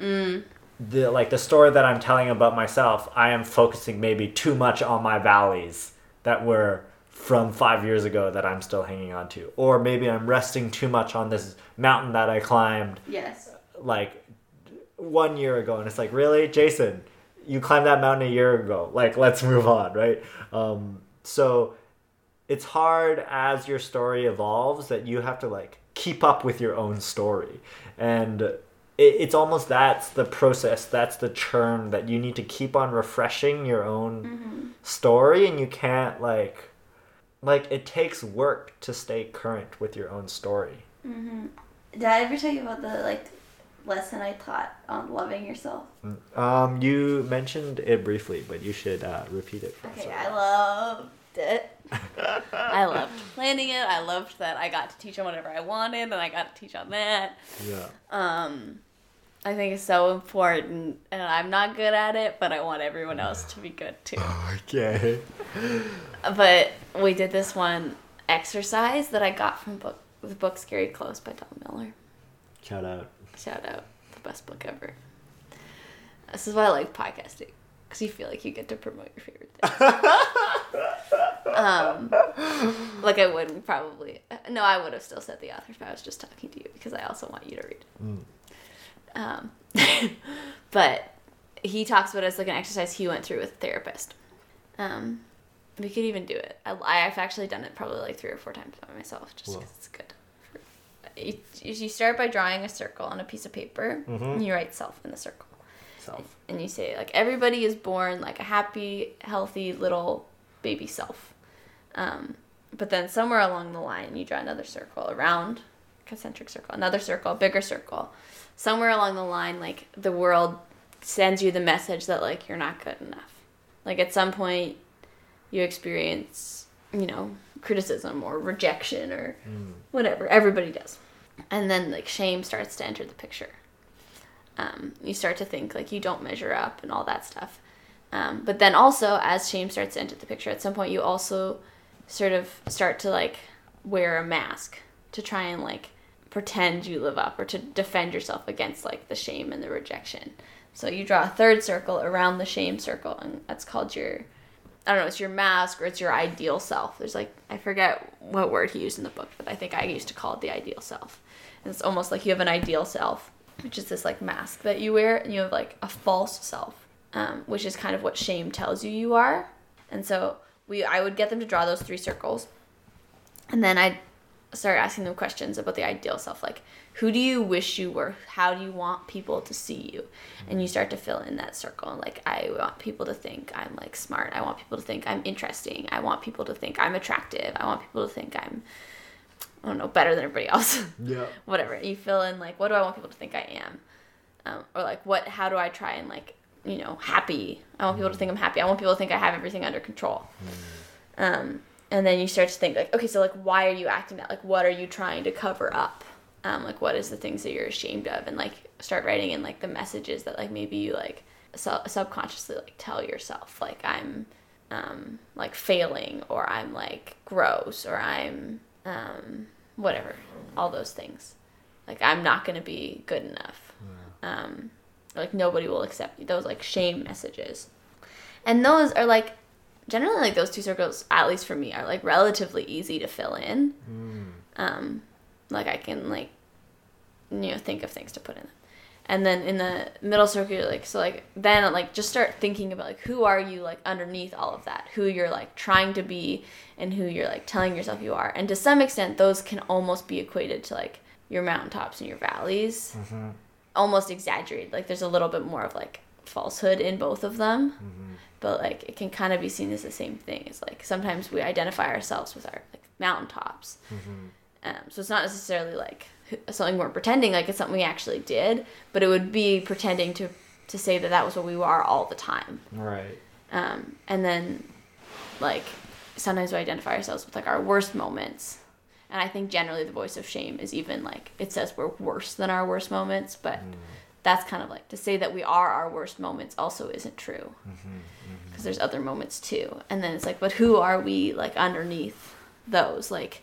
mm. the like the story that I'm telling about myself, I am focusing maybe too much on my valleys that were from five years ago that I'm still hanging on to, or maybe I'm resting too much on this mountain that I climbed Yes. like one year ago, and it's like really, Jason, you climbed that mountain a year ago. Like let's move on, right? Um, so it's hard as your story evolves that you have to like keep up with your own story. And it, it's almost that's the process that's the churn that you need to keep on refreshing your own story and you can't like like it takes work to stay current with your own story. Did I ever tell you about the like lesson I taught on loving yourself? um you mentioned it briefly but you should uh, repeat it for us. Okay, I loved it. I loved planning it. I loved that I got to teach on whatever I wanted, and I got to teach on that. yeah Um, I think it's so important, and I'm not good at it, but I want everyone else to be good too. okay but we did this one exercise that I got from book the book Scary Close by Tom Miller. Shout out. Shout out, the best book ever. This is why I like podcasting because you feel like you get to promote your favorite thing. um, like I wouldn't probably. No, I would have still said the author if I was just talking to you because I also want you to read. Um, but he talks about it as like an exercise he went through with a therapist. Um, we could even do it. I, I've actually done it probably like three or four times by myself, just because it's good. You, you start by drawing a circle on a piece of paper, and you write self in the circle. Self. and you say like everybody is born like a happy healthy little baby self. Um, but then somewhere along the line you draw another circle around concentric circle another circle bigger circle. Somewhere along the line like the world sends you the message that like you're not good enough. Like at some point you experience you know criticism or rejection or whatever. Everybody does and then like shame starts to enter the picture um, you start to think like you don't measure up and all that stuff. Um, but then also, as shame starts to enter the picture, at some point you also sort of start to like wear a mask to try and like pretend you live up or to defend yourself against like the shame and the rejection. So you draw a third circle around the shame circle, and that's called your I don't know, it's your mask or it's your ideal self. There's like I forget what word he used in the book, but I think I used to call it the ideal self. It's almost like you have an ideal self, which is this like mask that you wear, and you have like a false self, um, which is kind of what shame tells you you are. And so we I would get them to draw those three circles, and then I'd start asking them questions about the ideal self, like who do you wish you were? How do you want people to see you? And you start to fill in that circle. Like, I want people to think I'm like smart. I want people to think I'm interesting. I want people to think I'm attractive. I want people to think I'm, I don't know, better than everybody else. Yeah. Whatever. You fill in like, what do I want people to think I am? Um, or like, what? How do I try and like, you know, happy? I want people to think I'm happy. I want people to think I have everything under control. Um, and then you start to think like, okay, so like, why are you acting that? Like, what are you trying to cover up? Um, like, what is the things that you're ashamed of? And like, start writing in like the messages that like maybe you like su- subconsciously like tell yourself like I'm um, like failing or I'm like gross or I'm um, whatever, all those things. Like I'm not gonna be good enough. Um, like nobody will accept you. Those like shame messages, and those are like generally like those two circles, at least for me, are like relatively easy to fill in. Um, like I can like you know think of things to put in them. And then in the middle circle, like so like then like just start thinking about like who are you like underneath all of that, who you're like trying to be, and who you're like telling yourself you are. And to some extent, those can almost be equated to like your mountaintops and your valleys, mm-hmm. almost exaggerated. Like there's a little bit more of like falsehood in both of them, mm-hmm. but like it can kind of be seen as the same thing. It's like sometimes we identify ourselves with our like mountaintops. Mm-hmm. Um, so it's not necessarily like something we're pretending like it's something we actually did, but it would be pretending to to say that that was what we are all the time. Right. Um, and then like sometimes we identify ourselves with like our worst moments. And I think generally the voice of shame is even like it says we're worse than our worst moments, but mm. that's kind of like to say that we are our worst moments also isn't true mm-hmm, mm-hmm. because there's other moments too. And then it's like, but who are we like underneath those? Like,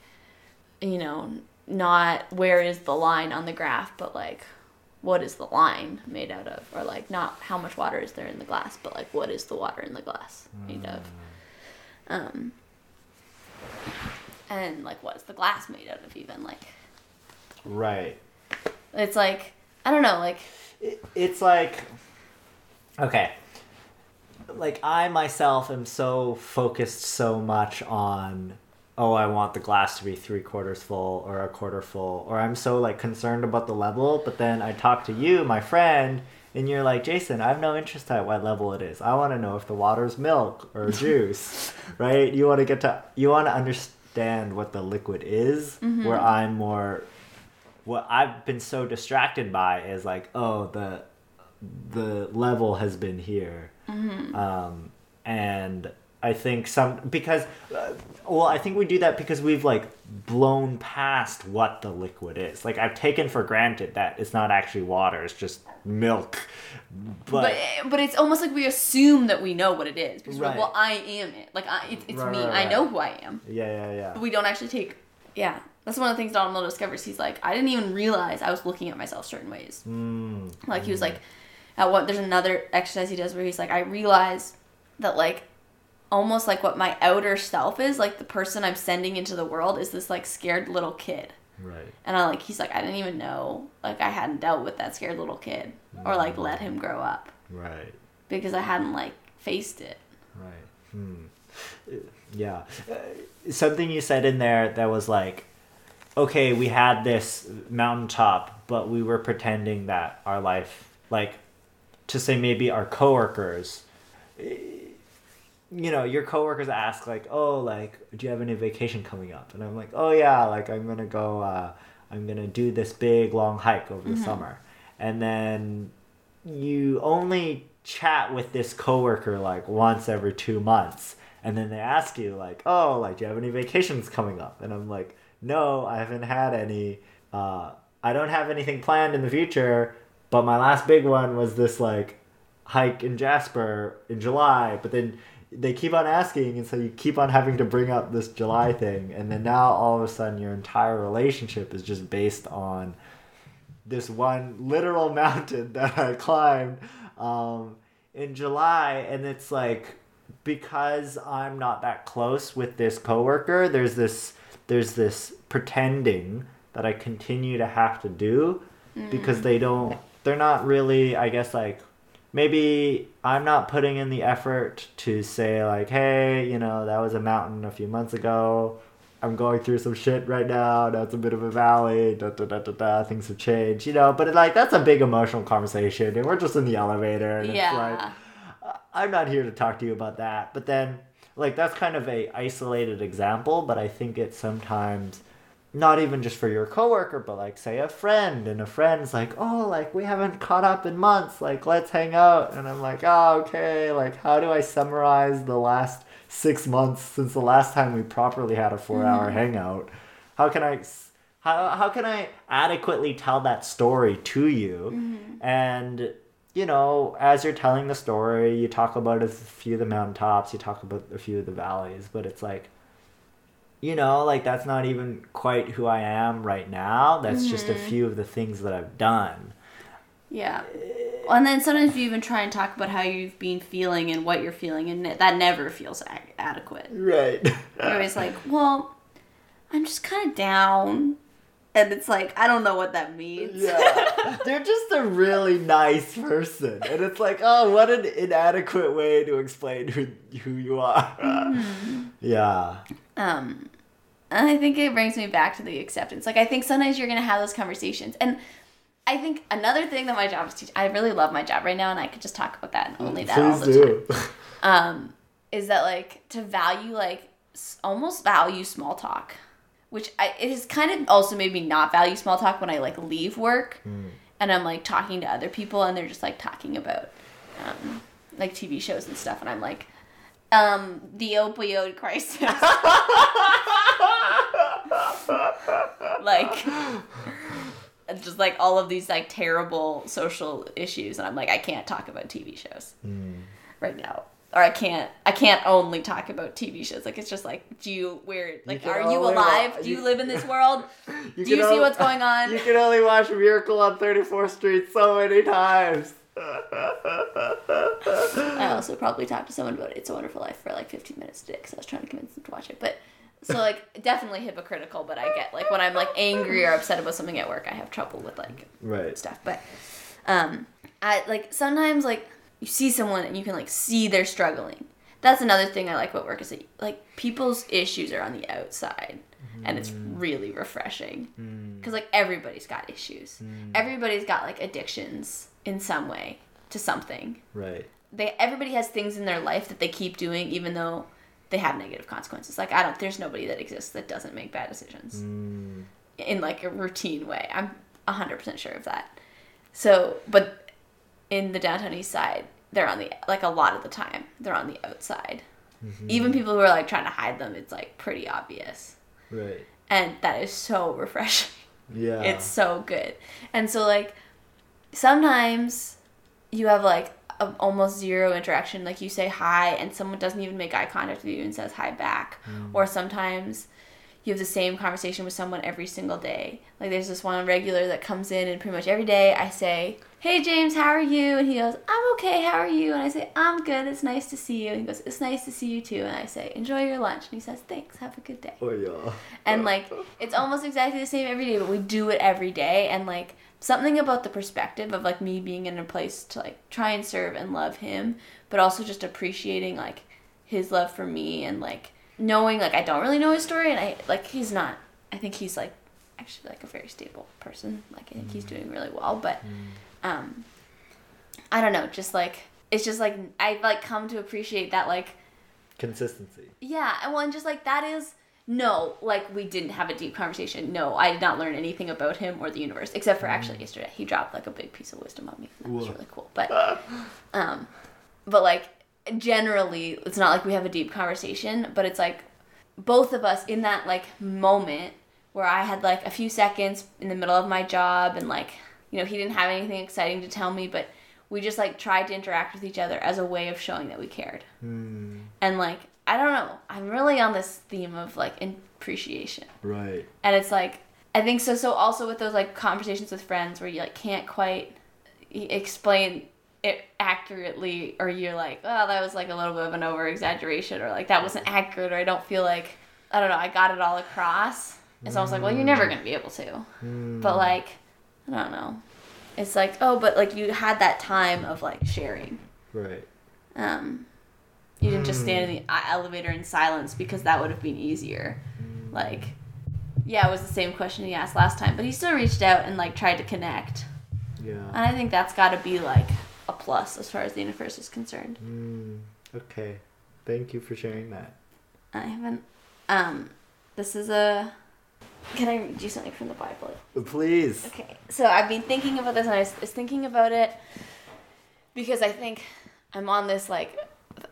you know, not where is the line on the graph, but like what is the line made out of? Or like not how much water is there in the glass, but like what is the water in the glass made of? Um, and like what's the glass made out of even like Right. it's like I don't know like It, it's like okay like i myself am so focused so much on oh i want the glass to be three quarters full or a quarter full or i'm so like concerned about the level but then i talk to you my friend and you're like jason i have no interest at what level it is. I want to know if the water's milk or juice right? You want to get to you want to understand what the liquid is where i'm more what I've been so distracted by is like, oh, the the level has been here, um, and I think some because uh, well I think we do that because we've like blown past what the liquid is. Like I've taken for granted that it's not actually water; it's just milk. But, But but it's almost like we assume that we know what it is. Because we're Right. like, well, I am it. Like I, it's, it's Right, me. right, I know who I am. yeah, yeah, yeah. But we don't actually take. Yeah, that's one of the things Donald Miller discovers. He's like, I didn't even realize I was looking at myself certain ways. Mm, Like he was like, at what there's another exercise he does where he's like, I realize that like almost like what my outer self is, like the person I'm sending into the world is this like scared little kid. right. And I like he's like, I didn't even know like I hadn't dealt with that scared little kid or like let him grow up Right. because I hadn't like faced it. Right. Hmm. Yeah. Uh, something you said in there that was like, okay, we had this mountaintop, but we were pretending that our life, like, to say maybe our coworkers, you know, your coworkers ask like, oh, like, do you have any vacation coming up? And I'm like, oh yeah, like I'm gonna go, uh, I'm gonna do this big long hike over the summer, and then you only chat with this coworker like once every two months. And then they ask you like oh like do you have any vacations coming up? And i'm like no i haven't had any uh, i don't have anything planned in the future but my last big one was this like hike in jasper in july but then they keep on asking and so you keep on having to bring up this july thing and then now all of a sudden your entire relationship is just based on this one literal mountain that I climbed um, in July, and it's like because I'm not that close with this coworker, there's this there's this pretending that I continue to have to do because they don't they're not really I guess like maybe I'm not putting in the effort to say like hey you know that was a mountain a few months ago I'm going through some shit right now. That's a bit of a valley. Da, da, da, da, da. Things have changed, you know. But like that's a big emotional conversation, and we're just in the elevator. And yeah. It's like, I'm not here to talk to you about that. But then, like that's kind of a isolated example. But I think it sometimes not even just for your coworker, but like say a friend, and a friend's like, oh, like we haven't caught up in months. Like let's hang out. And I'm like, oh, okay. Like how do I summarize the last six months since the last time we properly had a four-hour mm. hangout? How can I, How, how can I adequately tell that story to you? Mm-hmm. And you know, as you're telling the story, you talk about a few of the mountaintops, you talk about a few of the valleys, but it's like, you know, like that's not even quite who I am right now. That's just a few of the things that I've done. Yeah. And then sometimes you even try and talk about how you've been feeling and what you're feeling, and that never feels a- adequate. Right. You're always like, well, I'm just kind of down. And it's like, I don't know what that means. yeah. They're just a really nice person. And it's like, oh, what an inadequate way to explain who, who you are. Yeah. Um, I think it brings me back to the acceptance. Like, I think sometimes you're going to have those conversations. And I think another thing that my job is teaching, I really love my job right now, and I could just talk about that and only that all Please the time. do. um, is that like to value like almost value small talk, which I, it has kind of also made me not value small talk when I like leave work and I'm like talking to other people and they're just like talking about um, like TV shows and stuff and I'm like um the opioid crisis like just like all of these like terrible social issues and I'm like I can't talk about TV shows hmm. right now. Or I can't I can't only talk about TV shows. Like it's just like do you where like can are you alive? wa- do you you- live in this world? You do you see what's going on? You can only watch Miracle on 34th Street so many times. I also probably talked to someone about It's a Wonderful Life for like 15 minutes a day because I was trying to convince them to watch it. But so like definitely hypocritical, but I get like when I'm like angry or upset about something at work, I have trouble with like Right. stuff. But um, I like sometimes like you see someone and you can like see they're struggling. That's another thing I like about work is that like people's issues are on the outside. And it's mm. really refreshing mm. because like everybody's got issues. Mm. Everybody's got like addictions in some way to something Right. they everybody has things in their life that they keep doing even though they have negative consequences like i don't there's nobody that exists that doesn't make bad decisions mm. in like a routine way i'm 100% sure of that so but in the downtown east side they're on the like a lot of the time they're on the outside mm-hmm. Even people who are like trying to hide them, it's like pretty obvious. Right. And that is so refreshing. Yeah. It's so good. And so like sometimes you have like a, almost zero interaction. Like you say hi and someone doesn't even make eye contact with you and says hi back. Mm. Or sometimes you have the same conversation with someone every single day. Like there's this one regular that comes in and pretty much every day i say hey james how are you? And he goes i'm okay how are you? And i say i'm good it's nice to see you. And he goes it's nice to see you too. And i say enjoy your lunch. And he says thanks have a good day. Oh yeah. and like it's almost exactly the same every day but we do it every day. And like something about the perspective of like me being in a place to like try and serve and love him but also just appreciating like his love for me and like knowing like i don't really know his story and i like he's not. I think he's like actually like a very stable person. Like i think he's doing really well but um i don't know just like it's just like i like come to appreciate that like Consistency. yeah, and well, and just like that is no, like we didn't have a deep conversation. No, I did not learn anything about him or the universe, except for actually yesterday he dropped like a big piece of wisdom on me. That was really cool. But, um, but like generally, it's not like we have a deep conversation, but it's like both of us in that like moment where I had like a few seconds in the middle of my job and like you know he didn't have anything exciting to tell me, but we just like tried to interact with each other as a way of showing that we cared Hmm. and like I don't know, I'm really on this theme of like appreciation, Right. and it's like I think so. So also with those like conversations with friends where you like can't quite explain it accurately, or you're like, oh, that was like a little bit of an over exaggeration, or like that wasn't accurate, or I don't feel like I don't know, I got it all across. It's almost like, well, you're never gonna be able to, Hmm. but like I don't know. It's like, oh, but like you had that time of like sharing. Right. Um, you didn't just stand in the uh, elevator in silence because that would have been easier. Like, yeah, it was the same question he asked last time, but he still reached out and like tried to connect. Yeah. And I think that's got to be like a plus as far as the universe is concerned. Hmm. Okay. Thank you for sharing that. I haven't. Um, this is a. Can I read you something from the Bible? Please. Okay, so I've been thinking about this, and I was thinking about it because I think I'm on this like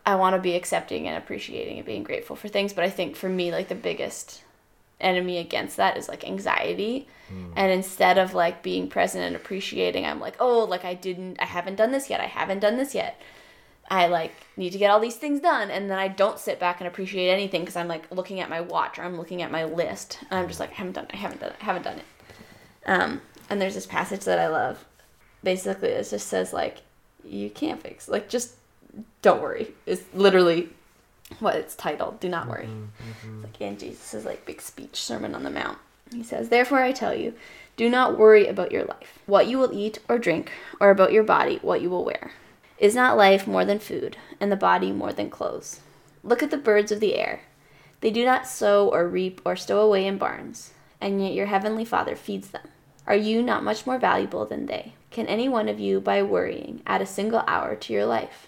I want to be accepting and appreciating and being grateful for things, but I think for me like the biggest enemy against that is like anxiety. And instead of like being present and appreciating, I'm like, "Oh, like I didn't I haven't done this yet. I haven't done this yet." I like need to get all these things done and then I don't sit back and appreciate anything because I'm like looking at my watch or I'm looking at my list and I'm just like I haven't done it, I haven't done it, I haven't done it. Um, and there's this passage that I love. Basically, it just says like, you can't fix. Like, just don't worry. It's literally what it's titled. Do not worry. Mm-hmm, mm-hmm. It's like in Jesus' like big speech, Sermon on the Mount. He says, "Therefore I tell you, do not worry about your life, what you will eat or drink, or about your body, what you will wear. Is not life more than food, and the body more than clothes? Look at the birds of the air." They do not sow or reap or stow away in barns, and yet your heavenly Father feeds them. Are you not much more valuable than they? Can any one of you, by worrying, add a single hour to your life?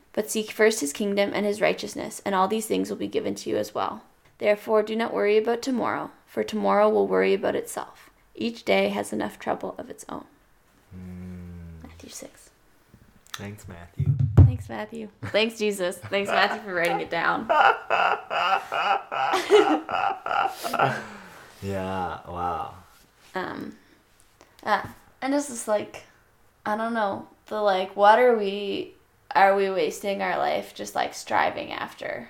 But seek first his kingdom and his righteousness, and all these things will be given to you as well. Therefore, do not worry about tomorrow, for tomorrow will worry about itself. Each day has enough trouble of its own. Matthew 6. Thanks, Matthew. Thanks, Matthew. Thanks, Jesus. Thanks, Matthew, for writing it down. Yeah. Wow. Um, uh, and it's just like, I don't know. The like, what are we, are we wasting our life just like striving after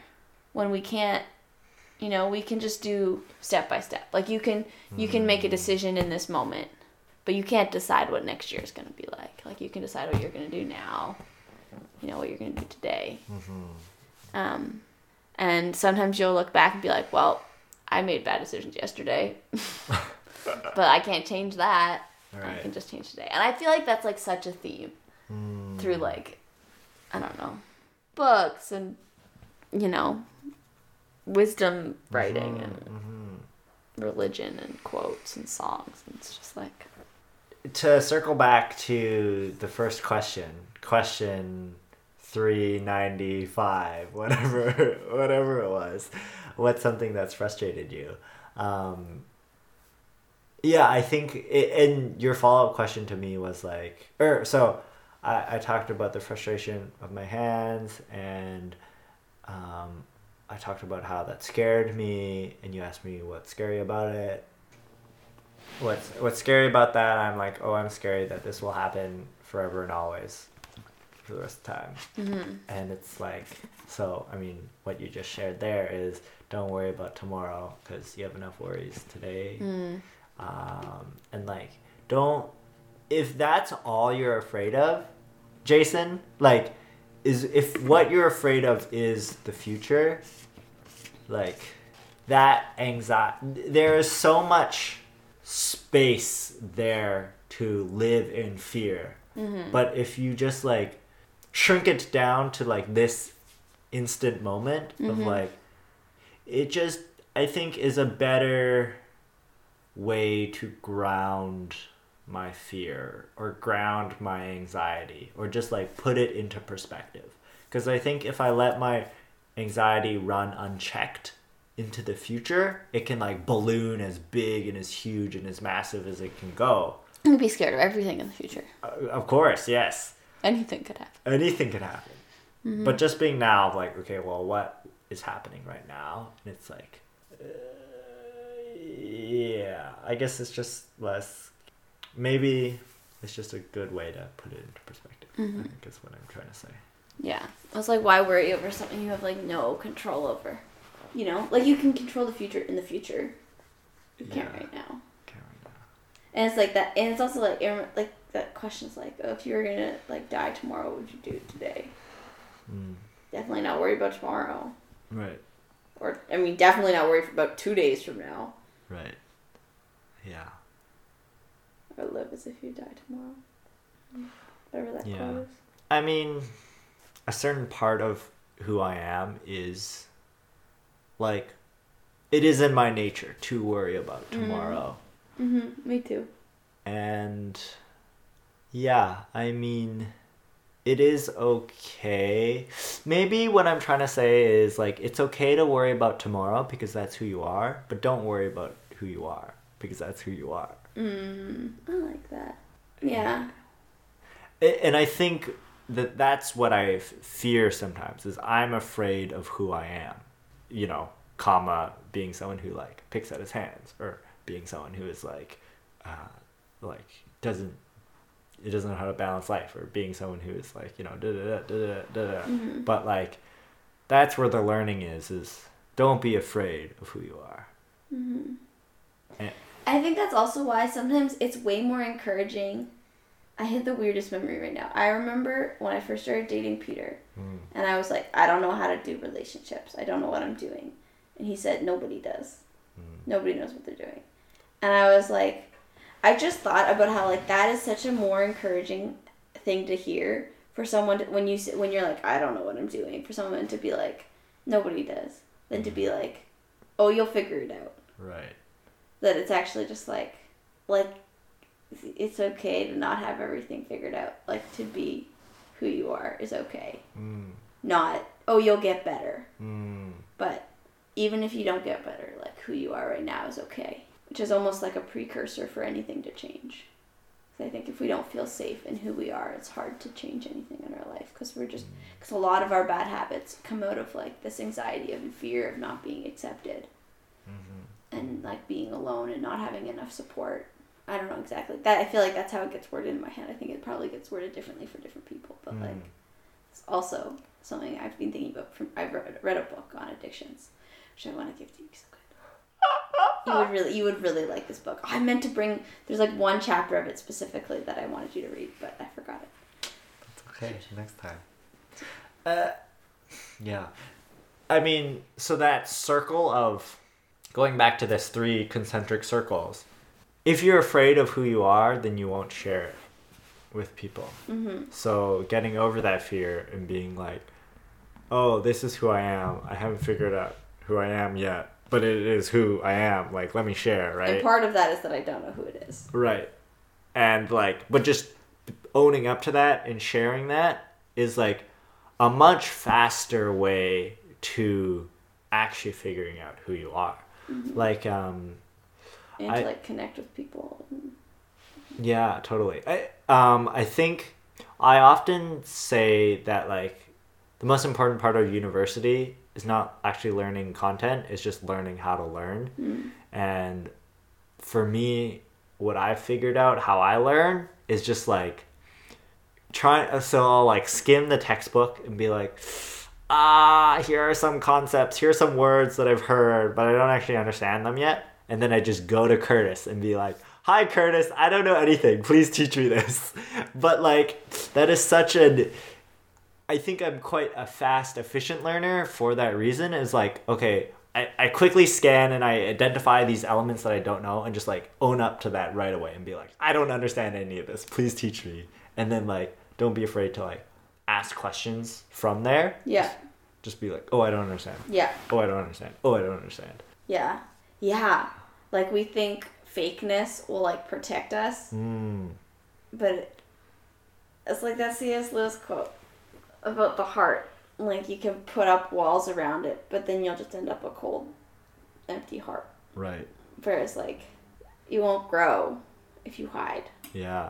when we can't, you know, we can just do step by step. Like you can, you can make a mm. decision in this moment, but you can't decide what next year is going to be like. Like you can decide what you're going to do now, you know, what you're going to do today. Mm-hmm. Um, and sometimes you'll look back and be like, well, I made bad decisions yesterday, but I can't change that. I can just change today. And I feel like that's like such a theme mm. through like, I don't know, books and, you know, wisdom writing Mhm, and mhm. religion and quotes and songs. And it's just like, to circle back to the first question, question 395, whatever whatever it was. What's something that's frustrated you? Um, yeah, I think it, and your follow-up question to me was like or so I, I talked about the frustration of my hands and um, I talked about how that scared me and you asked me what's scary about it. What's what's scary about that? I'm like oh i'm scary that this will happen forever and always for the rest of the time. Mm-hmm. and it's like so i mean what you just shared there is don't worry about tomorrow because you have enough worries today. Mm, um, and like don't if that's all you're afraid of jason like is if what you're afraid of is the future like that anxiety there is so much space there to live in fear. Mm-hmm. But if you just like shrink it down to like this instant moment of mm-hmm. like it just i think is a better way to ground my fear or ground my anxiety or just like put it into perspective. Because i think if i let my anxiety run unchecked into the future it can like balloon as big and as huge and as massive as it can go. I'd be scared of everything in the future. uh, of course yes. Anything could happen. anything could happen. But just being now like okay well what is happening right now? And it's like uh, yeah i guess it's just less maybe it's just a good way to put it into perspective i think is what i'm trying to say Yeah. I was like, why worry over something you have like no control over? You know, like you can control the future in the future. You can't right now. Can't right now. And it's like that, and it's also like, like that question's like, oh, if you were gonna like die tomorrow, what would you do today? Mm. Definitely not worry about tomorrow, right or I mean, definitely not worry about two days from now, right yeah or live as if you die tomorrow. Whatever that Yeah. quote is. I mean, a certain part of who I am is like it is in my nature to worry about tomorrow. Mm-hmm. Me too. And yeah, I mean it is okay. Maybe what I'm trying to say is like it's okay to worry about tomorrow because that's who you are, but don't worry about who you are because that's who you are. Mm, I like that. Yeah. And I think that that's what I fear sometimes is I'm afraid of who I am, you know, comma being someone who like picks at his hands or being someone who is like, uh, like doesn't it doesn't know how to balance life or being someone who is like you know da da da da da da. Mhm. But like, that's where the learning is is don't be afraid of who you are. hmm And, I think that's also why sometimes it's way more encouraging. I had the weirdest memory right now. I remember when I first started dating Peter, mm, and I was like, I don't know how to do relationships. I don't know what I'm doing. And he said, Nobody does. mm, Nobody knows what they're doing. And I was like, I just thought about how like that is such a more encouraging thing to hear for someone to, when you when you're like, I don't know what I'm doing. For someone to be like, Nobody does. Than to be like, Oh, you'll figure it out right. That it's actually just like like it's okay to not have everything figured out. Like to be who you are is okay. Mm, not oh you'll get better. Mm, but even if you don't get better like who you are right now is okay which is almost like a precursor for anything to change. I think if we don't feel safe in who we are it's hard to change anything in our life because we're just because a lot of our bad habits come out of like this anxiety and fear of not being accepted. Mhm. And like being alone and not having enough support. I don't know exactly that. I feel like that's how it gets worded in my head. I think it probably gets worded differently for different people, but like Mm. it's also something I've been thinking about. From I've read, read a book on addictions, which I want to give to you. it's good. You would really, you would really like this book. I meant to bring. There's like one chapter of it specifically that I wanted you to read, but I forgot it. That's Okay, next time. Uh, yeah. I mean, so that circle of going back to this three concentric circles. If you're afraid of who you are, then you won't share it with people. Mm-hmm. So getting over that fear and being like, "Oh, this is who I am. I haven't figured out who who I am yet, but it is who I am. Like, let me share, right? And part of that is that I don't know who it is. Right. And like, but just owning up to that and sharing that is like a much faster way to actually figuring out who you are. Like, um, And I- to like connect with people. yeah, totally. I um I think I often say that like the most important part of university is not actually learning content, it's just learning how to learn. And for me, what I figured out how I learn is just like try so I'll like skim the textbook and be like ah here are some concepts here are some words that I've heard but I don't actually understand them yet and then I just go to Curtis and be like hi Curtis I don't know anything please teach me this but like that is such an I think I'm quite a fast, efficient learner for that reason. Is like, okay, I, I quickly scan and I identify these elements that I don't know and just like own up to that right away and be like, I don't understand any of this. Please teach me. And then like, don't be afraid to like ask questions from there. Yeah. Just be like, oh, I don't understand. Yeah. Oh, I don't understand. Oh, I don't understand. Yeah. Yeah. Like we think fakeness will like protect us, Mm. but it's like that C.S. Lewis quote about the heart. Like you can put up walls around it, but then you'll just end up a cold, empty heart. Right. Whereas like you won't grow if you hide. Yeah.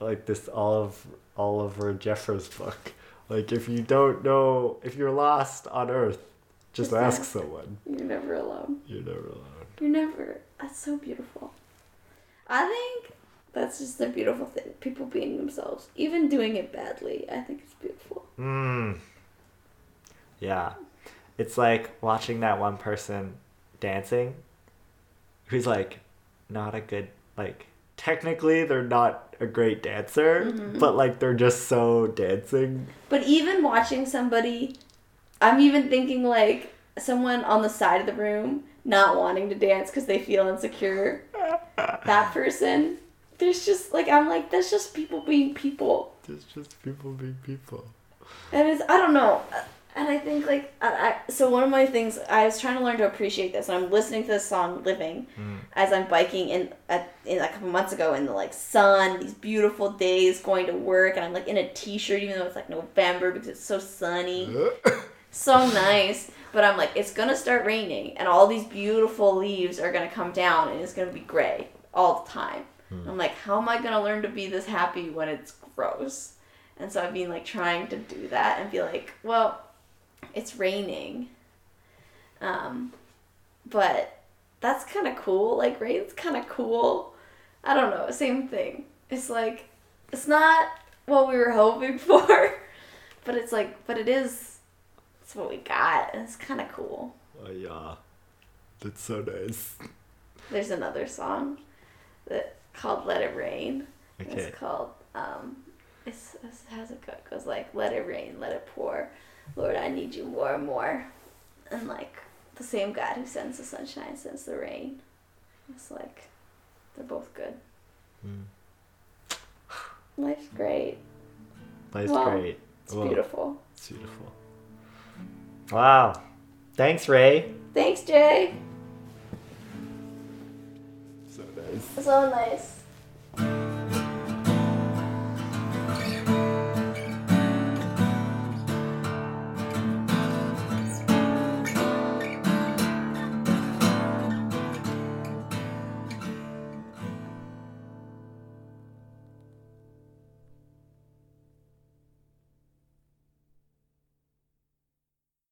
Like this Olive Oliver Jeffers book. Like if you don't know if you're lost on Earth, just ask ask. someone. You're never alone. You're never alone. You're never. That's so beautiful. I think that's just a beautiful thing. People being themselves, even doing it badly. I think it's beautiful. Mm. Yeah. It's like watching that one person dancing who's like not a good like technically they're not a great dancer, mm-hmm. but like they're just so dancing. But even watching somebody, I'm even thinking like someone on the side of the room not wanting to dance because they feel insecure. that person, there's just like I'm like that's just people being people. It's just people being people. And it's I don't know, and I think like I, I, so one of my things I was trying to learn to appreciate this, and I'm listening to this song "Living" mm. as I'm biking in at in a couple months ago in the like sun, these beautiful days, going to work, and I'm like in a t-shirt even though it's like November because it's so sunny, so nice. But I'm like it's gonna start raining, and all these beautiful leaves are gonna come down, and it's gonna be gray all the time. Hmm. I'm like, how am I gonna learn to be this happy when it's gross? And so I've been like trying to do that and be like, well, it's raining. Um, but that's kind of cool. Like rain's kind of cool. I don't know. Same thing. It's like it's not what we were hoping for, but it's like, but it is. It's what we got, and it's kind of cool. Oh yeah. That's so nice. There's another song that called "Let It Rain." Okay. It's called um, it's, it's how's it go? It goes like, "Let it rain, let it pour, Lord, I need you more and more," and like the same God who sends the sunshine sends the rain. It's like they're both good. Hmm. Life's great. Life's Wow. great. It's beautiful. It's beautiful. Wow. Thanks, Ray. Thanks, Jay. So nice. So nice.